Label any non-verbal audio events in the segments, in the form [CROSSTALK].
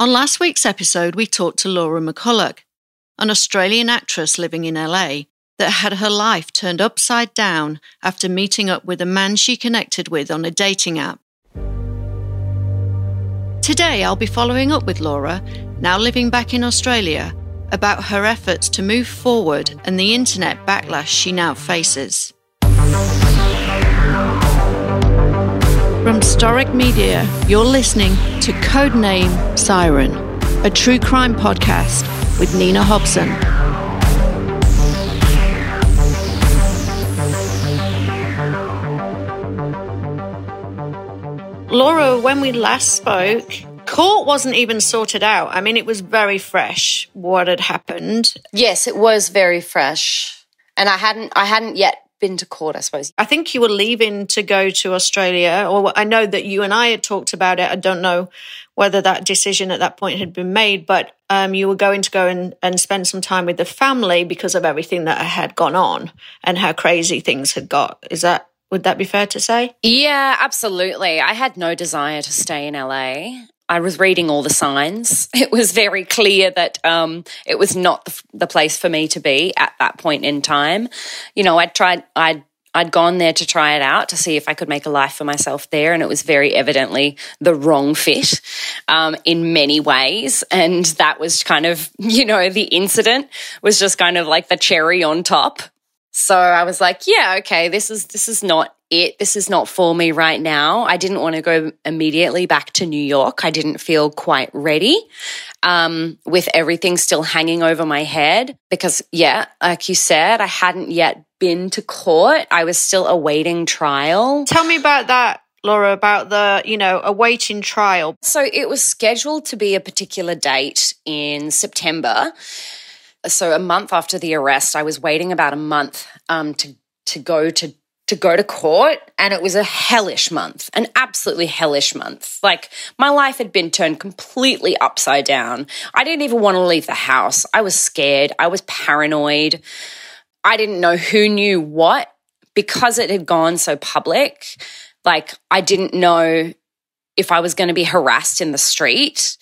On last week's episode, we talked to Laura McCulloch, an Australian actress living in LA that had her life turned upside down after meeting up with a man she connected with on a dating app. Today, I'll be following up with Laura, now living back in Australia, about her efforts to move forward and the internet backlash she now faces. From Storic Media, you're listening to Codename Siren, a true crime podcast with Nina Hobson. Laura, when we last spoke, court wasn't even sorted out. I mean, it was very fresh what had happened. Yes, it was very fresh. And I hadn't I hadn't yet been to court, I suppose. I think you were leaving to go to Australia, or I know that you and I had talked about it. I don't know whether that decision at that point had been made, but um, you were going to go and, and spend some time with the family because of everything that had gone on and how crazy things had got. Is that would that be fair to say? Yeah, absolutely. I had no desire to stay in LA. I was reading all the signs. [LAUGHS] It was very clear that um, it was not the, the, place for me to be at that point in time. You know, I'd tried, I'd I'd gone there to try it out to see if I could make a life for myself there, and it was very evidently the wrong fit um, in many ways. And that was kind of, [LAUGHS] you know, the incident was just kind of like the cherry on top. So I was like, yeah, okay, this is this is not it. This is not for me right now. I didn't want to go immediately back to New York. I didn't feel quite ready um, with everything still hanging over my head because, yeah, like you said, I hadn't yet been to court. I was still awaiting trial. Tell me about that. Laura, about the, you know, awaiting trial. So it was scheduled to be a particular date in September. So a month after the arrest, I was waiting about a month um, to to go to to go to court and it was a hellish month, an absolutely hellish month. Like my life had been turned completely upside down. I didn't even want to leave the house. I was scared. I was paranoid. I didn't know who knew what because it had gone so public. Like I didn't know if I was going to be harassed in the street,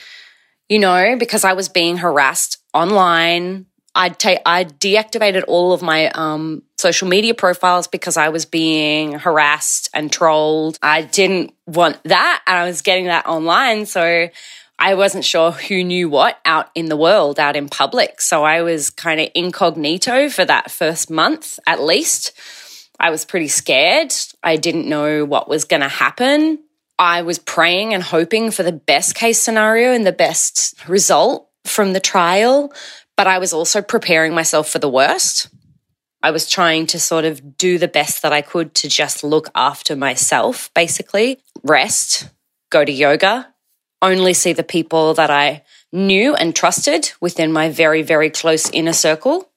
you know, because I was being harassed online I'd take I deactivated all of my um, social media profiles because I was being harassed and trolled. I didn't want that, and I was getting that online, so I wasn't sure who knew what out in the world, out in public. So I was kind of incognito for that first month at least. I was pretty scared. I didn't know what was going to happen. I was praying and hoping for the best case scenario and the best result from the trial, but I was also preparing myself for the worst. I was trying to sort of do the best that I could to just look after myself, basically, rest, go to yoga, only see the people that I knew and trusted within my very, very close inner circle.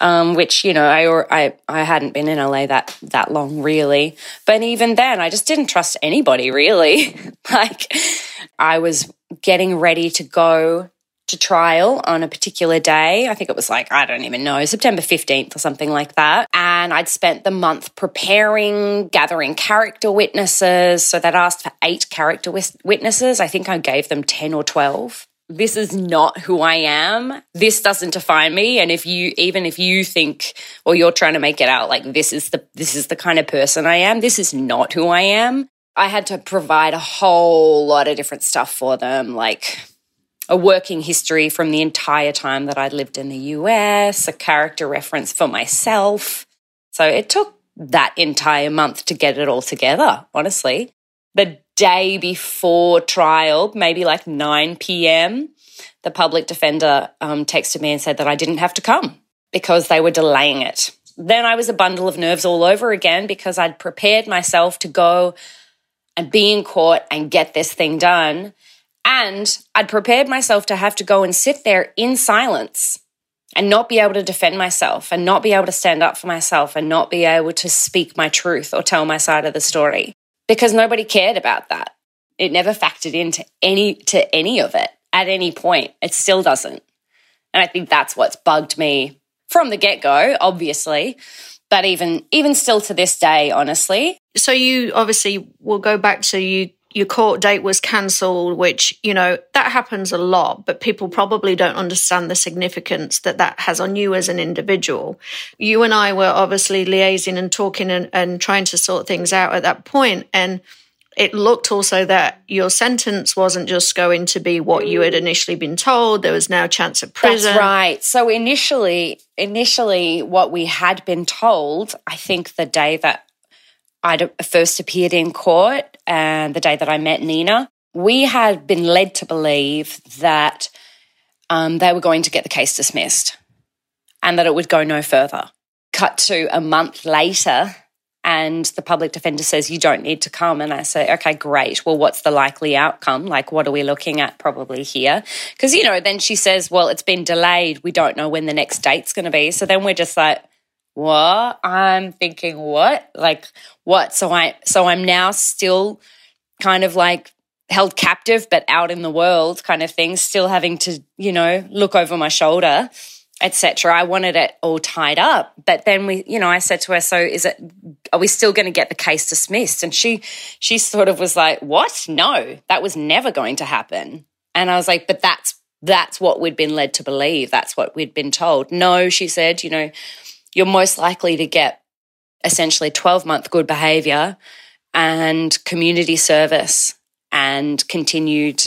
Um, which you know I, I I hadn't been in LA that that long really, but even then I just didn't trust anybody really. [LAUGHS] like I was getting ready to go to trial on a particular day. I think it was like, I don't even know, September 15th or something like that. And I'd spent the month preparing, gathering character witnesses. So they'd asked for eight character witnesses. I think I gave them 10 or 12. This is not who I am. This doesn't define me. And if you, even if you think, or you're trying to make it out like this is the, this is the kind of person I am, this is not who I am. I had to provide a whole lot of different stuff for them, like a working history from the entire time that I'd lived in the US, a character reference for myself. So it took that entire month to get it all together, honestly. The day before trial, maybe like 9 p.m., the public defender um, texted me and said that I didn't have to come because they were delaying it. Then I was a bundle of nerves all over again because I'd prepared myself to go and be in court and get this thing done. And I'd prepared myself to have to go and sit there in silence and not be able to defend myself and not be able to stand up for myself and not be able to speak my truth or tell my side of the story because nobody cared about that. It never factored into any to any of it at any point. It still doesn't. And I think that's what's bugged me from the get-go, obviously, but even even still to this day, honestly. So you obviously will go back to you your court date was cancelled, which, you know, that happens a lot, but people probably don't understand the significance that that has on you as an individual. You and I were obviously liaising and talking and, and trying to sort things out at that point, And it looked also that your sentence wasn't just going to be what you had initially been told. There was now a chance of prison. That's right. So initially, initially, what we had been told, I think the day that I first appeared in court and the day that I met Nina, we had been led to believe that um, they were going to get the case dismissed and that it would go no further. Cut to a month later, and the public defender says, You don't need to come. And I say, Okay, great. Well, what's the likely outcome? Like, what are we looking at probably here? Because, you know, then she says, Well, it's been delayed. We don't know when the next date's going to be. So then we're just like, what i'm thinking what? Like what? So i so i'm now still kind of like held captive but out in the world kind of thing still having to you know look over my shoulder etc i wanted it all tied up. But then we you know i said to her so is it are we still going to get the case dismissed? And she she sort of was like what? No that was never going to happen. And i was like but that's that's what we'd been led to believe. That's what we'd been told. No she said you know you're most likely to get essentially 12 month good behavior and community service and continued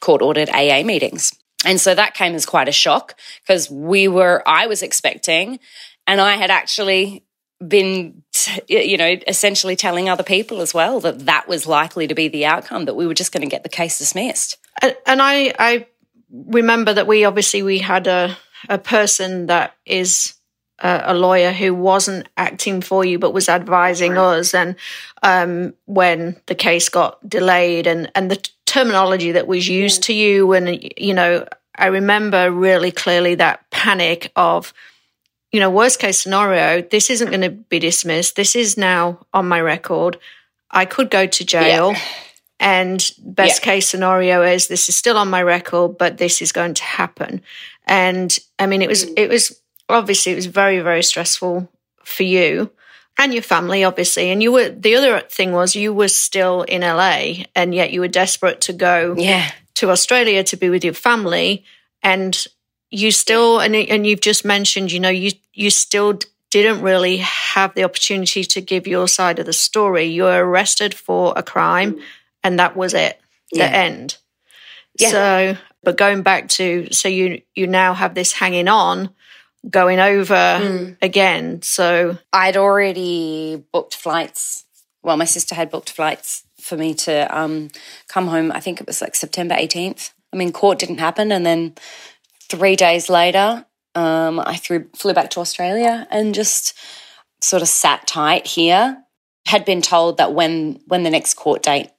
court ordered AA meetings. And so that came as quite a shock because we were, I was expecting, and I had actually been, you know, essentially telling other people as well that that was likely to be the outcome, that we were just going to get the case dismissed. And, I, I remember that we obviously we had a, a person that is a lawyer who wasn't acting for you but was advising right. us and um, when the case got delayed and and the terminology that was used yeah. to you and you know i remember really clearly that panic of you know worst case scenario this isn't going to be dismissed this is now on my record i could go to jail yeah. and best yeah. case scenario is this is still on my record but this is going to happen and i mean it was mm. it was obviously it was very very stressful for you and your family obviously and you were the other thing was you were still in LA and yet you were desperate to go yeah. to Australia to be with your family and you still and and you've just mentioned you know you you still didn't really have the opportunity to give your side of the story you were arrested for a crime and that was it the yeah. end yeah. so but going back to so you you now have this hanging on going over mm. again. So I'd already booked flights. Well, my sister had booked flights for me to um, come home. I think it was like September 18th. I mean, court didn't happen. And then three days later, um, I threw, flew back to Australia and just sort of sat tight here. Had been told that when when the next court date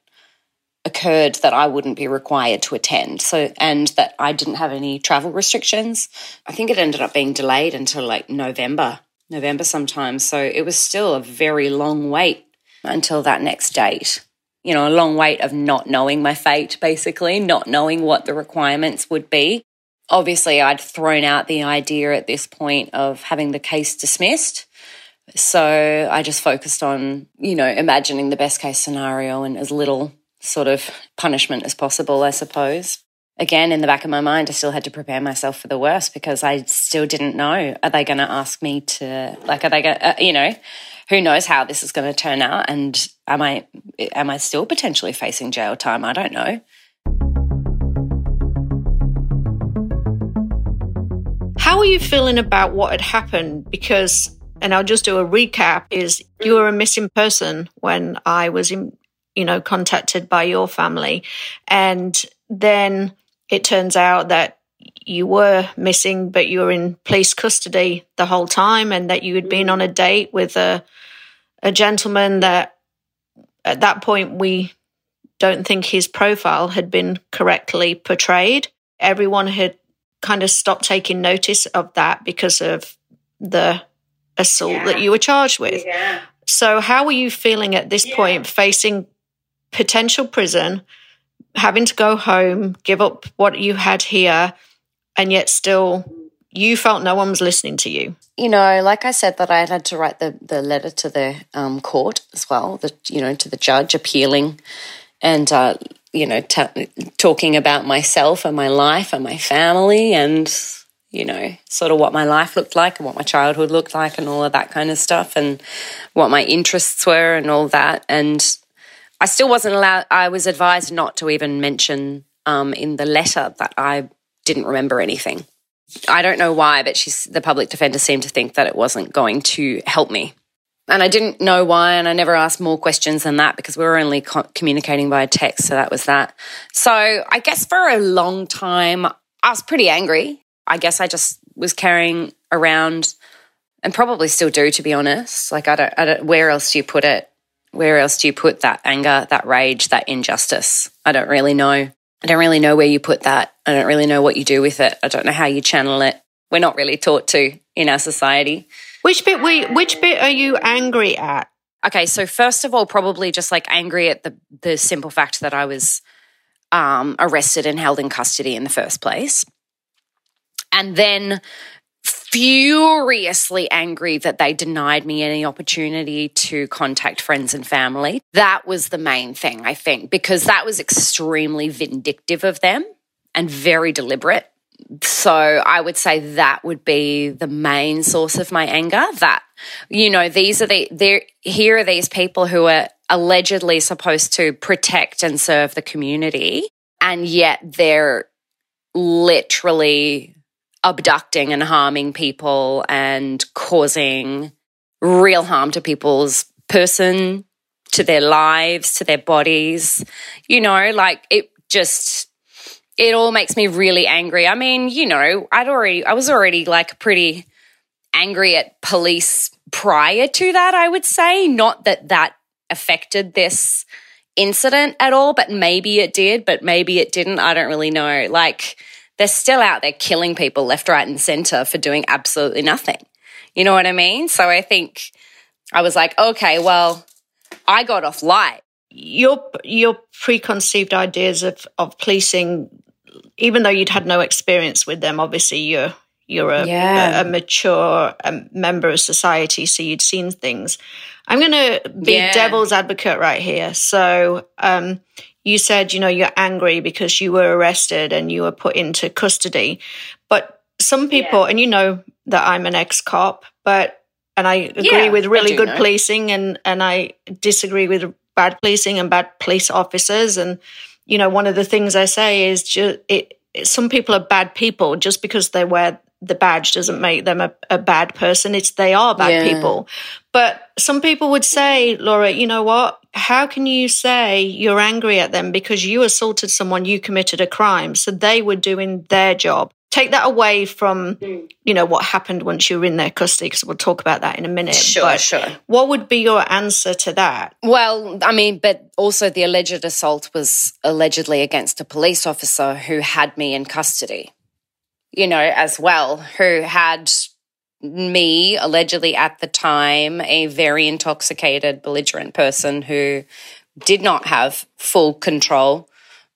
occurred that I wouldn't be required to attend. So, and that I didn't have any travel restrictions. I think it ended up being delayed until like November, November sometimes. So it was still a very long wait until that next date. You know, a long wait of not knowing my fate, basically, not knowing what the requirements would be. Obviously, I'd thrown out the idea at this point of having the case dismissed. So I just focused on, you know, imagining the best case scenario and as little sort of punishment as possible, I suppose. Again, in the back of my mind, I still had to prepare myself for the worst because I still didn't know. Are they going to ask me to, like, are they going uh, you know, who knows how this is going to turn out? And am I, am I still potentially facing jail time? I don't know. How are you feeling about what had happened? Because, and I'll just do a recap, is you were a missing person when I was in, you know, contacted by your family. And then it turns out that you were missing, but you were in police custody the whole time and that you had been on a mm. date with a, a gentleman that at that point we don't think his profile had been correctly portrayed. Everyone had kind of stopped taking notice of that because of the assault yeah. that you were charged with. Yeah. So, how were you feeling at this yeah. point facing potential prison, having to go home, give up what you had here, and yet still you felt no one was listening to you. You know, like I said, that I had had to write the, the letter to the um, court as well, the, you know, to the judge appealing and uh, you know, t- talking about myself and my life and my family and you know, sort of what my life looked like and what my childhood looked like and all of that kind of stuff and what my interests were and all that. And I still wasn't allowed, I was advised not to even mention um, in the letter that I didn't remember anything. I don't know why, but she's the public defender seemed to think that it wasn't going to help me. And I didn't know why, and I never asked more questions than that because we were only co- communicating by text. So that was that. So I guess for a long time, I was pretty angry. I guess I just was carrying around and probably still do, to be honest. Like, I don't, I don't, where else do you put it? Where else do you put that anger, that rage, that injustice? I don't really know. I don't really know where you put that. I don't really know what you do with it. I don't know how you channel it. We're not really taught to in our society. Which bit we which bit are you angry at? Okay, so first of all, probably just like angry at the the simple fact that I was um, arrested and held in custody in the first place and then furiously angry that they denied me any opportunity to contact friends and family. That was the main thing, I think, because that was extremely vindictive of them and very deliberate. So I would say that would be the main source of my anger. That, you know, these are the, there, here are these people who are allegedly supposed to protect and serve the community. And yet they're literally abducting and harming people and causing real harm to people's person, to their lives, to their bodies. You know, like it just it all makes me really angry. I mean, you know, I'd already I was already like pretty angry at police prior to that, I would say, not that that affected this incident at all, but maybe it did, but maybe it didn't. I don't really know. Like they're still out there killing people left, right, and center for doing absolutely nothing. You know what I mean? So I think I was like, okay, well, I got off light. Your your preconceived ideas of of policing, even though you'd had no experience with them, obviously you're you're a, yeah. a, a mature um, member of society, so you'd seen things. I'm going to be yeah. devil's advocate right here. So, um, you said, you know, you're angry because you were arrested and you were put into custody. But some people, yeah. and you know that I'm an ex cop, but, and I agree yeah, with really good know. policing and, and I disagree with bad policing and bad police officers. And, you know, one of the things I say is just, it, some people are bad people just because they wear the badge doesn't make them a, a bad person. It's they are bad yeah. people. But some people would say, Laura, you know what? How can you say you're angry at them because you assaulted someone, you committed a crime? So they were doing their job. Take that away from, you know, what happened once you were in their custody, because we'll talk about that in a minute. Sure, but sure. What would be your answer to that? Well, I mean, but also the alleged assault was allegedly against a police officer who had me in custody you know, as well, who had me allegedly at the time, a very intoxicated, belligerent person who did not have full control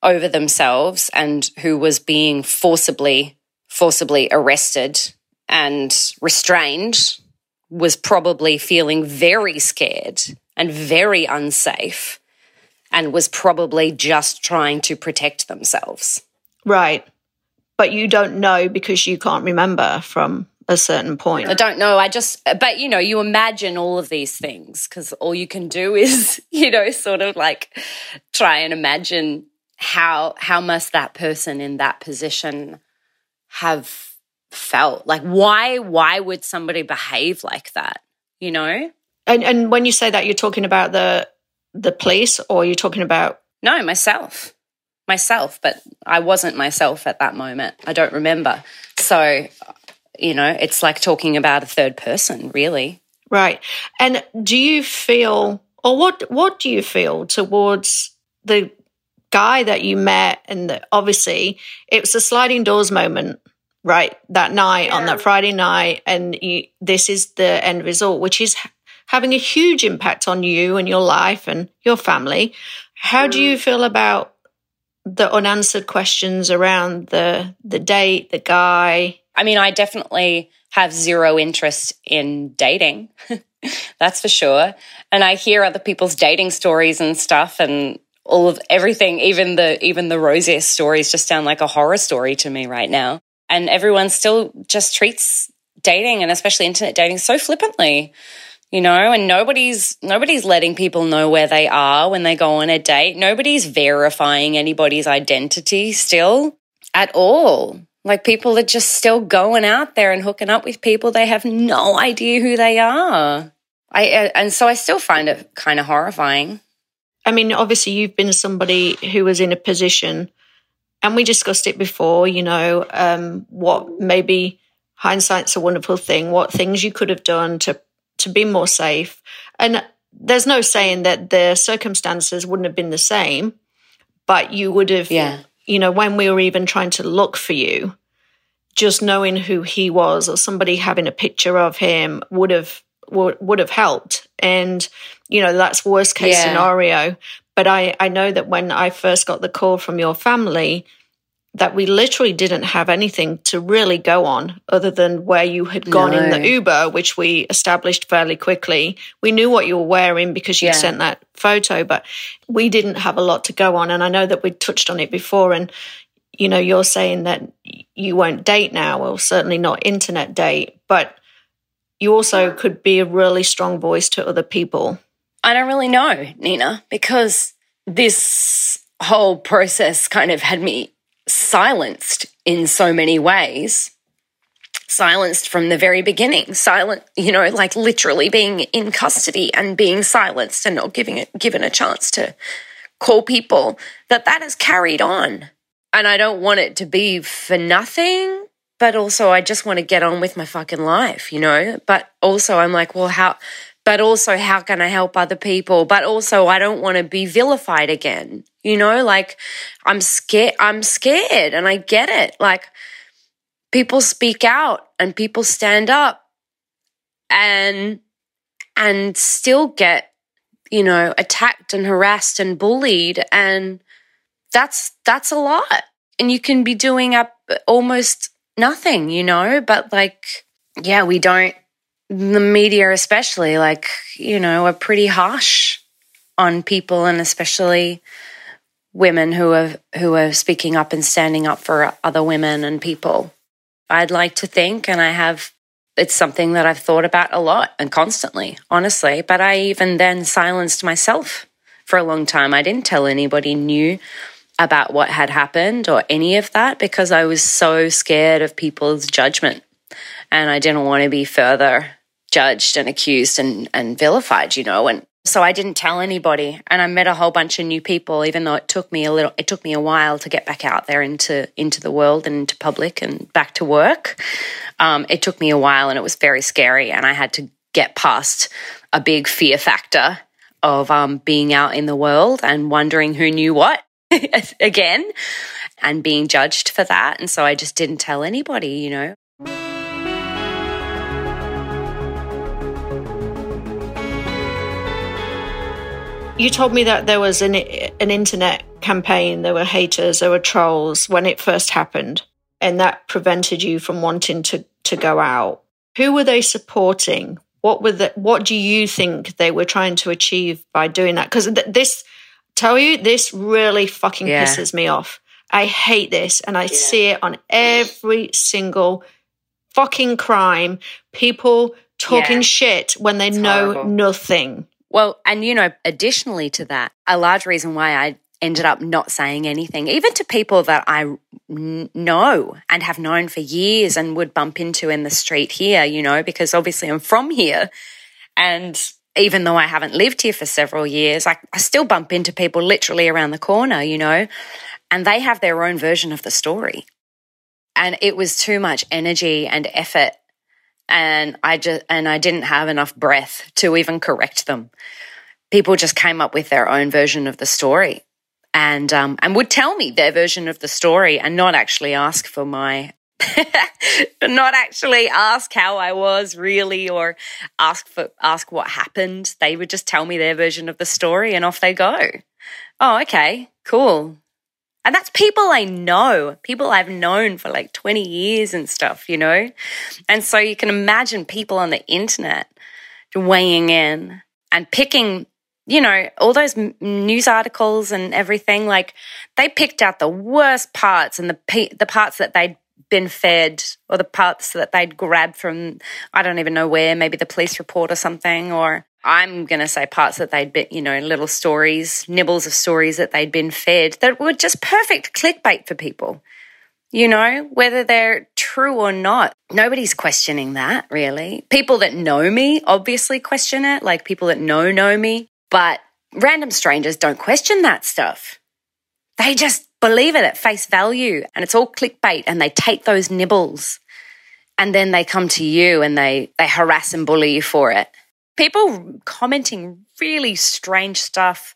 over themselves and who was being forcibly forcibly arrested and restrained was probably feeling very scared and very unsafe and was probably just trying to protect themselves. Right but you don't know because you can't remember from a certain point. I don't know. I just, but you know, you imagine all of these things because all you can do [LAUGHS] is, you know, sort of like try and imagine how how must that person in that position have felt like why why would somebody behave like that you know and and when you say that you're talking about the the police or you're talking about no myself myself, but I wasn't myself at that moment. I don't remember. So, you know, it's like talking about a third person, really. Right. And do you feel or what what do you feel towards the guy that you met and the, obviously it was a sliding doors moment right that night yeah. on that friday night and you, this is the end result which is having a huge impact on you and your life and your family how mm. do you feel about the unanswered questions around the the date, the guy. I mean, I definitely have zero interest in dating. [LAUGHS] That's for sure. And I hear other people's dating stories and stuff and all of everything, even the even the rosiest stories just sound like a horror story to me right now. And everyone still just treats dating and especially internet dating so flippantly you know and nobody's nobody's letting people know where they are when they go on a date. Nobody's verifying anybody's identity still at all. Like people are just still going out there and hooking up with people. They have no idea who they are. I and so i still find it kind of horrifying. I mean obviously you've been somebody who was in a position and we discussed it before you know um, what maybe hindsight's a wonderful thing what things you could have done to to be more safe. And there's no saying that the circumstances wouldn't have been the same, but you would have, yeah. you know, when we were even trying to look for you, just knowing who he was or somebody having a picture of him would have would, would have helped. And you know, that's worst case yeah. scenario. But I I know that when I first got the call from your family, that we literally didn't have anything to really go on other than where you had gone no. in the Uber, which we established fairly quickly. We knew what you were wearing because you yeah. sent that photo, but we didn't have a lot to go on. And I know that we touched on it before. And, you know, you're saying that you won't date now, or certainly not internet date, but you also could be a really strong voice to other people. I don't really know, Nina, because this whole process kind of had me silenced in so many ways. Silenced from the very beginning. Silent you know like literally being in custody and being silenced and not giving it given a chance to call people that that has carried on. And i don't want it to be for nothing but also i just want to get on with my fucking life you know? But also i'm like well how but also how can I help other people? But also I don't want to be vilified again. You know, like I'm scared I'm scared and I get it. Like people speak out and people stand up and and still get you know attacked and harassed and bullied and that's that's a lot and you can be doing up almost nothing you know but like yeah we don't the media, especially, like, you know, are pretty harsh on people and especially women who are who are speaking up and standing up for other women and people. I'd like to think and I have it's something that I've thought about a lot and constantly, honestly, but I even then silenced myself for a long time. I didn't tell anybody new about what had happened or any of that because I was so scared of people's judgment and I didn't want to be further judged and accused and, and vilified, you know, and so I didn't tell anybody and I met a whole bunch of new people, even though it took me a little, it took me a while to get back out there into, into the world and into public and back to work. Um, it took me a while and it was very scary and I had to get past a big fear factor of um, being out in the world and wondering who knew what [LAUGHS] again and being judged for that. And so I just didn't tell anybody, you know. You told me that there was an an internet campaign, there were haters, there were trolls when it first happened, and that prevented you from wanting to to go out. Who were they supporting? What were the, what do you think they were trying to achieve by doing that? Because th- this, tell you, this really fucking yeah. pisses me off. I hate this, and I yeah. see it on every single fucking crime. People talking yeah. shit when they it's know horrible. nothing. Well, and you know, additionally to that, a large reason why I ended up not saying anything, even to people that I know and have known for years and would bump into in the street here, you know, because obviously I'm from here. And even though I haven't lived here for several years, I, I still bump into people literally around the corner, you know, and they have their own version of the story. And it was too much energy and effort and I just and I didn't have enough breath to even correct them. People just came up with their own version of the story, and um, and would tell me their version of the story, and not actually ask for my, [LAUGHS] not actually ask how I was really, or ask for ask what happened. They would just tell me their version of the story, and off they go. Oh, okay, cool. And that's people I know, people I've known for like 20 years and stuff, you know? And so you can imagine people on the internet weighing in and picking you know, all those news articles and everything, like they picked out the worst parts and the the parts that they'd been fed or the parts that they'd grabbed from I don't even know where, maybe the police report or something or I'm going to say parts that they'd been, you know, little stories, nibbles of stories that they'd been fed that were just perfect clickbait for people. You know, whether they're true or not, nobody's questioning that really. People that know me obviously question it, like people that know know me. But random strangers don't question that stuff. They just believe it at face value and it's all clickbait and they take those nibbles and then they come to you and they, they harass and bully you for it. People commenting really strange stuff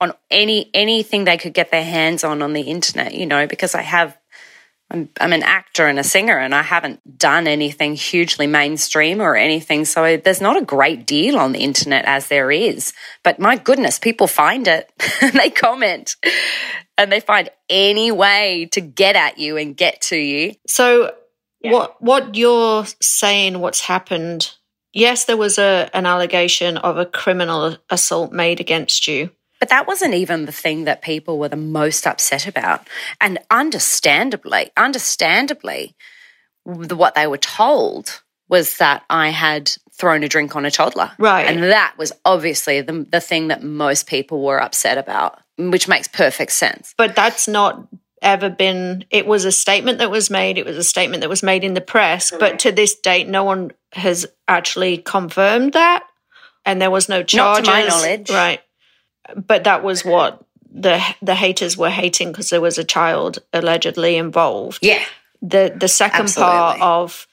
on any anything they could get their hands on on the internet, you know, because I have I'm, I'm an actor and a singer and I haven't done anything hugely mainstream or anything. So there's not a great deal on the internet as there is. But my goodness, people find it and [LAUGHS] they comment and they find any way to get at you and get to you. So yeah. what what you're saying what's happened yes there was a an allegation of a criminal assault made against you but that wasn't even the thing that people were the most upset about. And understandably, understandably, what they were told was that I had thrown a drink on a toddler. Right. And that was obviously the, the thing that most people were upset about, which makes perfect sense. But that's not ever been it was a statement that was made it was a statement that was made in the press but to this date no one has actually confirmed that and there was no charges not to my knowledge right but that was what the the haters were hating because there was a child allegedly involved. Yeah. The the second Absolutely. part of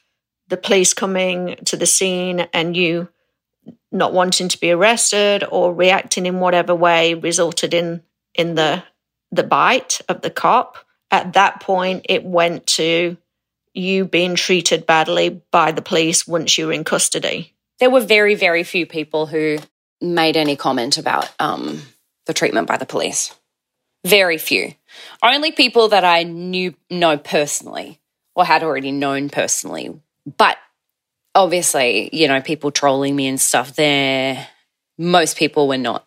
the police coming to the scene and you not wanting to be arrested or reacting in whatever way resulted in in the the bite of the cop. At that point it went to you being treated badly by the police once you were in custody. There were very, very few people who made any comment about um, the treatment by the police. Very few. Only people that I knew know personally or had already known personally. But obviously, you know, people trolling me and stuff there, most people were not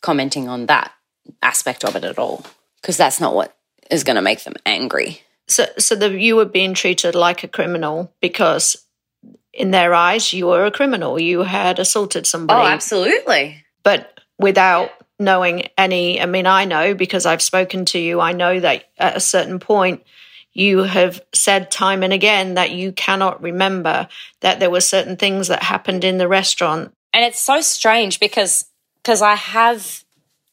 commenting on that aspect of it at all because that's not what is going to make them angry. So, so the, you were being treated like a criminal because in their eyes, you were a criminal. You had assaulted somebody. Oh, absolutely. But without knowing any, I mean, I know because I've spoken to you, I know that at a certain point, you have said time and again that you cannot remember that there were certain things that happened in the restaurant. And it's so strange because because I have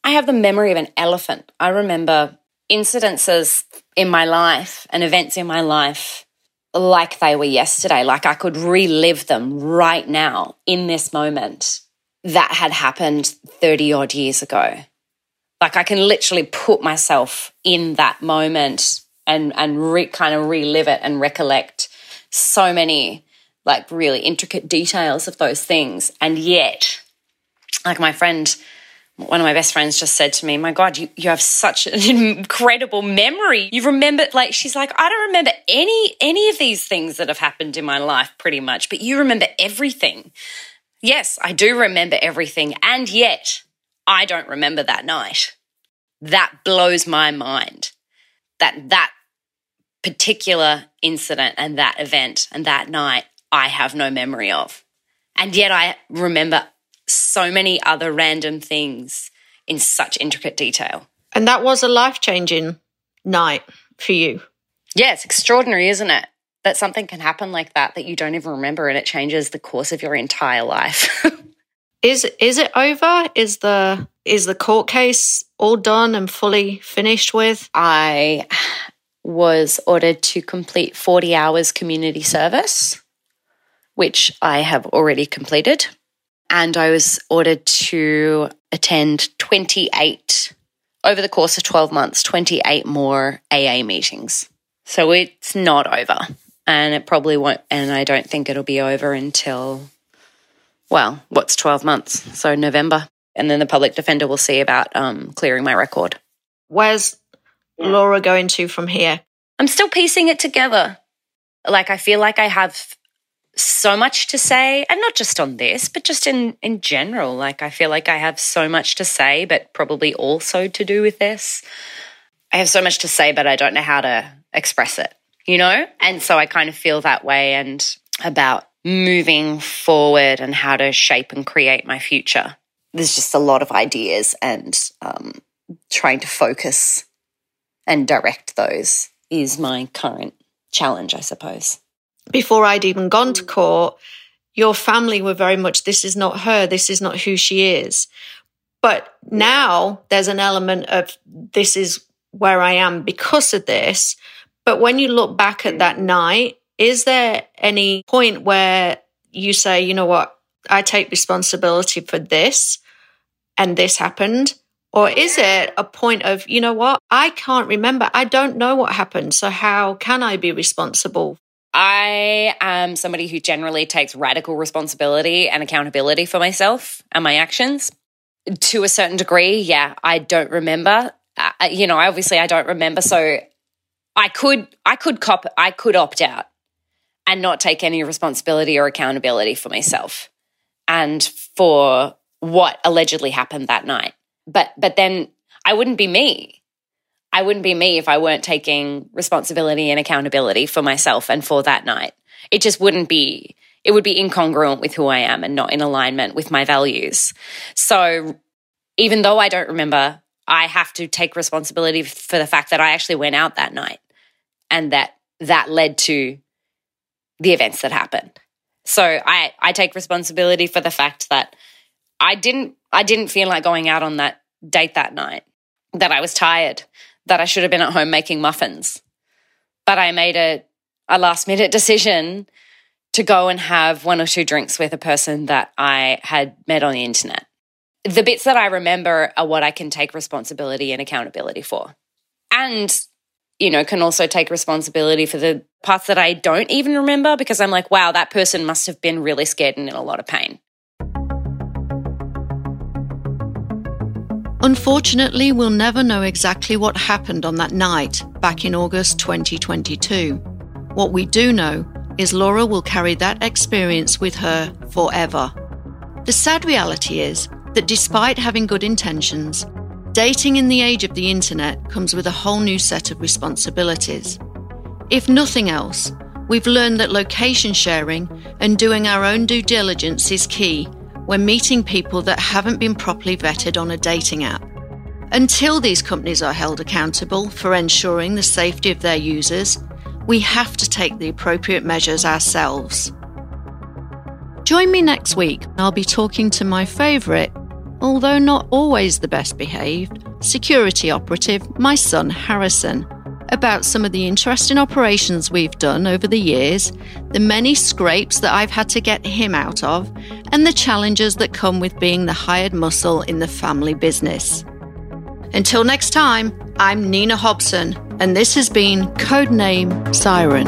I have the memory of an elephant. I remember incidences in my life and events in my life like they were yesterday, like I could relive them right now in this moment that had happened 30 odd years ago. Like I can literally put myself in that moment and and re, kind of relive it and recollect so many like really intricate details of those things. And yet, like my friend one of my best friends just said to me, My God, you, you have such an [LAUGHS] incredible memory. You remember, like, she's like, I don't remember any, any of these things that have happened in my life pretty much, but you remember everything. Yes, I do remember everything. And yet, I don't remember that night. That blows my mind. That, that particular incident and that event and that night, I have no memory of. And yet, I remember so many other random things in such intricate detail. And that was a life changing night for you. Yeah, it's extraordinary, isn't it? That something can happen like that that you don't even remember and it changes the course of your entire life. [LAUGHS] is is it over? Is the is the court case all done and fully finished with? I was ordered to complete 40 hours community service, which I have already completed and I was ordered to attend 28 over the course of 12 months, 28 more AA meetings. So it's not over. And it probably won't, and I don't think it'll be over until, well, what's 12 months? So November. And then the public defender will see about um, clearing my record. Where's Laura going to from here? I'm still piecing it together. Like, I feel like I have so much to say, and not just on this, but just in in general. Like I feel like I have so much to say, but probably also to do with this. I have so much to say, but I don't know how to express it, you know? And so I kind of feel that way and about moving forward and how to shape and create my future. There's just a lot of ideas and um, trying to focus and direct those is my current challenge, I suppose. Before I'd even gone to mm. court, your family were very much, this is not her, this is not who she is. But now there's an element of this is where I am because of this. But when you look back at mm. that night, is there any point where you say, you know what, I take responsibility for this and this happened? Or is it a point of, you know what, I can't remember. I don't know what happened. So how can I be responsible? I am somebody who generally takes radical responsibility and accountability for myself and my actions. To a certain degree, yeah, I don't remember. Uh, you know, obviously I don't remember. So I could, I could cop, I could opt out and not take any responsibility or accountability for myself and for what allegedly happened that night. But but then I wouldn't be me. I wouldn't be me if I weren't taking responsibility and accountability for myself and for that night. It just wouldn't be it would be incongruent with who I am and not in alignment with my values. So even though I don't remember, I have to take responsibility for the fact that I actually went out that night and that that led to the events that happened. So I, I take responsibility for the fact that I didn't I didn't feel like going out on that date that night, that I was tired, that I should have been at home making muffins. But I made a, a last minute decision to go and have one or two drinks with a person that I had met on the internet. The bits that I remember are what I can take responsibility and accountability for. And you know, can also take responsibility for the parts that I don't even remember because I'm like, wow, that person must have been really scared and in a lot of pain. Unfortunately, we'll never know exactly what happened on that night back in August 2022. What we do know is Laura will carry that experience with her forever. The sad reality is that despite having good intentions, Dating in the age of the internet comes with a whole new set of responsibilities. If nothing else, we've learned that location sharing and doing our own due diligence is key when meeting people that haven't been properly vetted on a dating app. Until these companies are held accountable for ensuring the safety of their users, we have to take the appropriate measures ourselves. Join me next week. I'll be talking to my favourite although not always the best behaved, security operative, my son Harrison, about some of the interesting operations we've done over the years, the many scrapes that I've had to get him out of, and the challenges that come with being the hired muscle in the family business. Until next time, I'm Nina Hobson, and this has been Codename Siren.